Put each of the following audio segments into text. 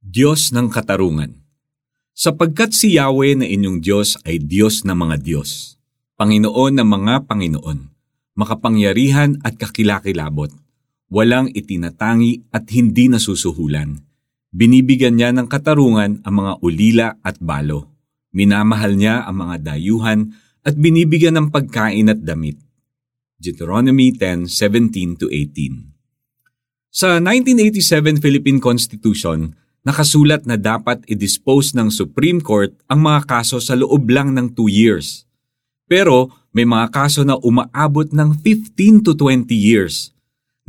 Diyos ng Katarungan Sapagkat si Yahweh na inyong Diyos ay Diyos ng mga Diyos, Panginoon ng mga Panginoon, makapangyarihan at kakilakilabot, walang itinatangi at hindi nasusuhulan. Binibigyan niya ng katarungan ang mga ulila at balo. Minamahal niya ang mga dayuhan at binibigyan ng pagkain at damit. Deuteronomy 10:17-18 Sa 1987 Philippine Constitution, nakasulat na dapat i-dispose ng Supreme Court ang mga kaso sa loob lang ng 2 years. Pero may mga kaso na umaabot ng 15 to 20 years.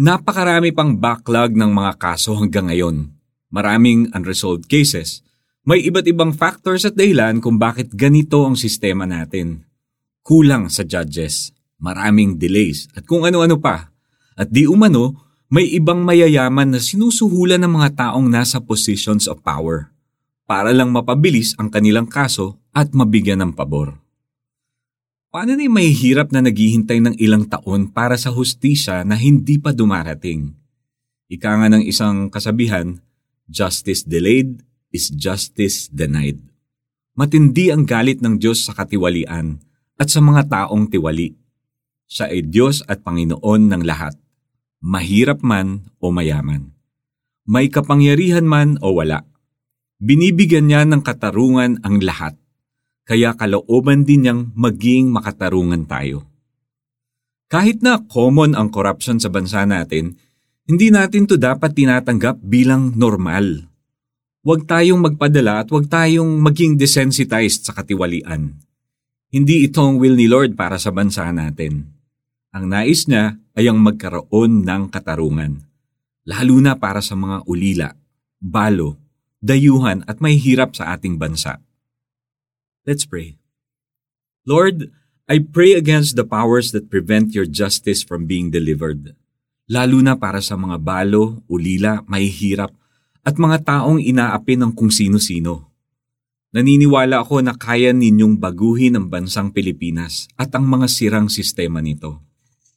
Napakarami pang backlog ng mga kaso hanggang ngayon. Maraming unresolved cases. May iba't ibang factors at dahilan kung bakit ganito ang sistema natin. Kulang sa judges, maraming delays at kung ano-ano pa. At di umano, may ibang mayayaman na sinusuhulan ng mga taong nasa positions of power para lang mapabilis ang kanilang kaso at mabigyan ng pabor. Paano na may hirap na naghihintay ng ilang taon para sa hustisya na hindi pa dumarating? Ika nga ng isang kasabihan, justice delayed is justice denied. Matindi ang galit ng Diyos sa katiwalian at sa mga taong tiwali. Siya ay Diyos at Panginoon ng lahat mahirap man o mayaman. May kapangyarihan man o wala. Binibigyan niya ng katarungan ang lahat, kaya kalooban din niyang maging makatarungan tayo. Kahit na common ang corruption sa bansa natin, hindi natin to dapat tinatanggap bilang normal. Huwag tayong magpadala at huwag tayong maging desensitized sa katiwalian. Hindi ito ang will ni Lord para sa bansa natin. Ang nais niya ay ang magkaroon ng katarungan, lalo na para sa mga ulila, balo, dayuhan at may hirap sa ating bansa. Let's pray. Lord, I pray against the powers that prevent your justice from being delivered, lalo na para sa mga balo, ulila, may hirap, at mga taong inaapi ng kung sino-sino. Naniniwala ako na kaya ninyong baguhin ang bansang Pilipinas at ang mga sirang sistema nito.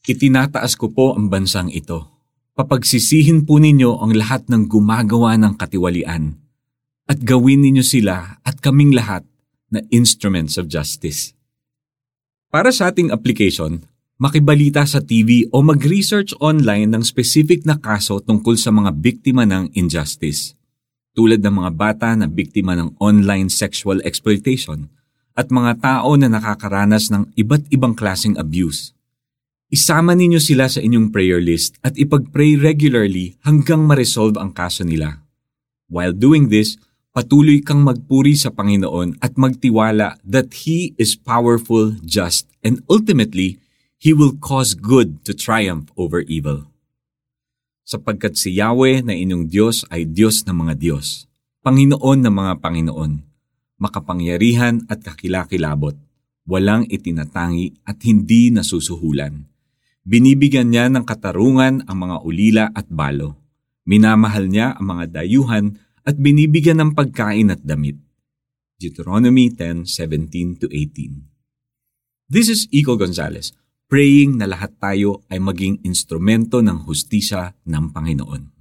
Itinataas ko po ang bansang ito. Papagsisihin po ninyo ang lahat ng gumagawa ng katiwalian at gawin ninyo sila at kaming lahat na instruments of justice. Para sa ating application, makibalita sa TV o mag-research online ng specific na kaso tungkol sa mga biktima ng injustice, tulad ng mga bata na biktima ng online sexual exploitation at mga tao na nakakaranas ng iba't ibang klaseng abuse. Isama ninyo sila sa inyong prayer list at ipag-pray regularly hanggang ma-resolve ang kaso nila. While doing this, patuloy kang magpuri sa Panginoon at magtiwala that He is powerful, just, and ultimately, He will cause good to triumph over evil. Sapagkat si Yahweh na inyong Diyos ay Diyos ng mga Diyos, Panginoon ng mga Panginoon, makapangyarihan at kakilakilabot, walang itinatangi at hindi nasusuhulan Binibigyan niya ng katarungan ang mga ulila at balo. Minamahal niya ang mga dayuhan at binibigyan ng pagkain at damit. Deuteronomy 10:17-18. This is Iko Gonzalez, praying na lahat tayo ay maging instrumento ng hustisya ng Panginoon.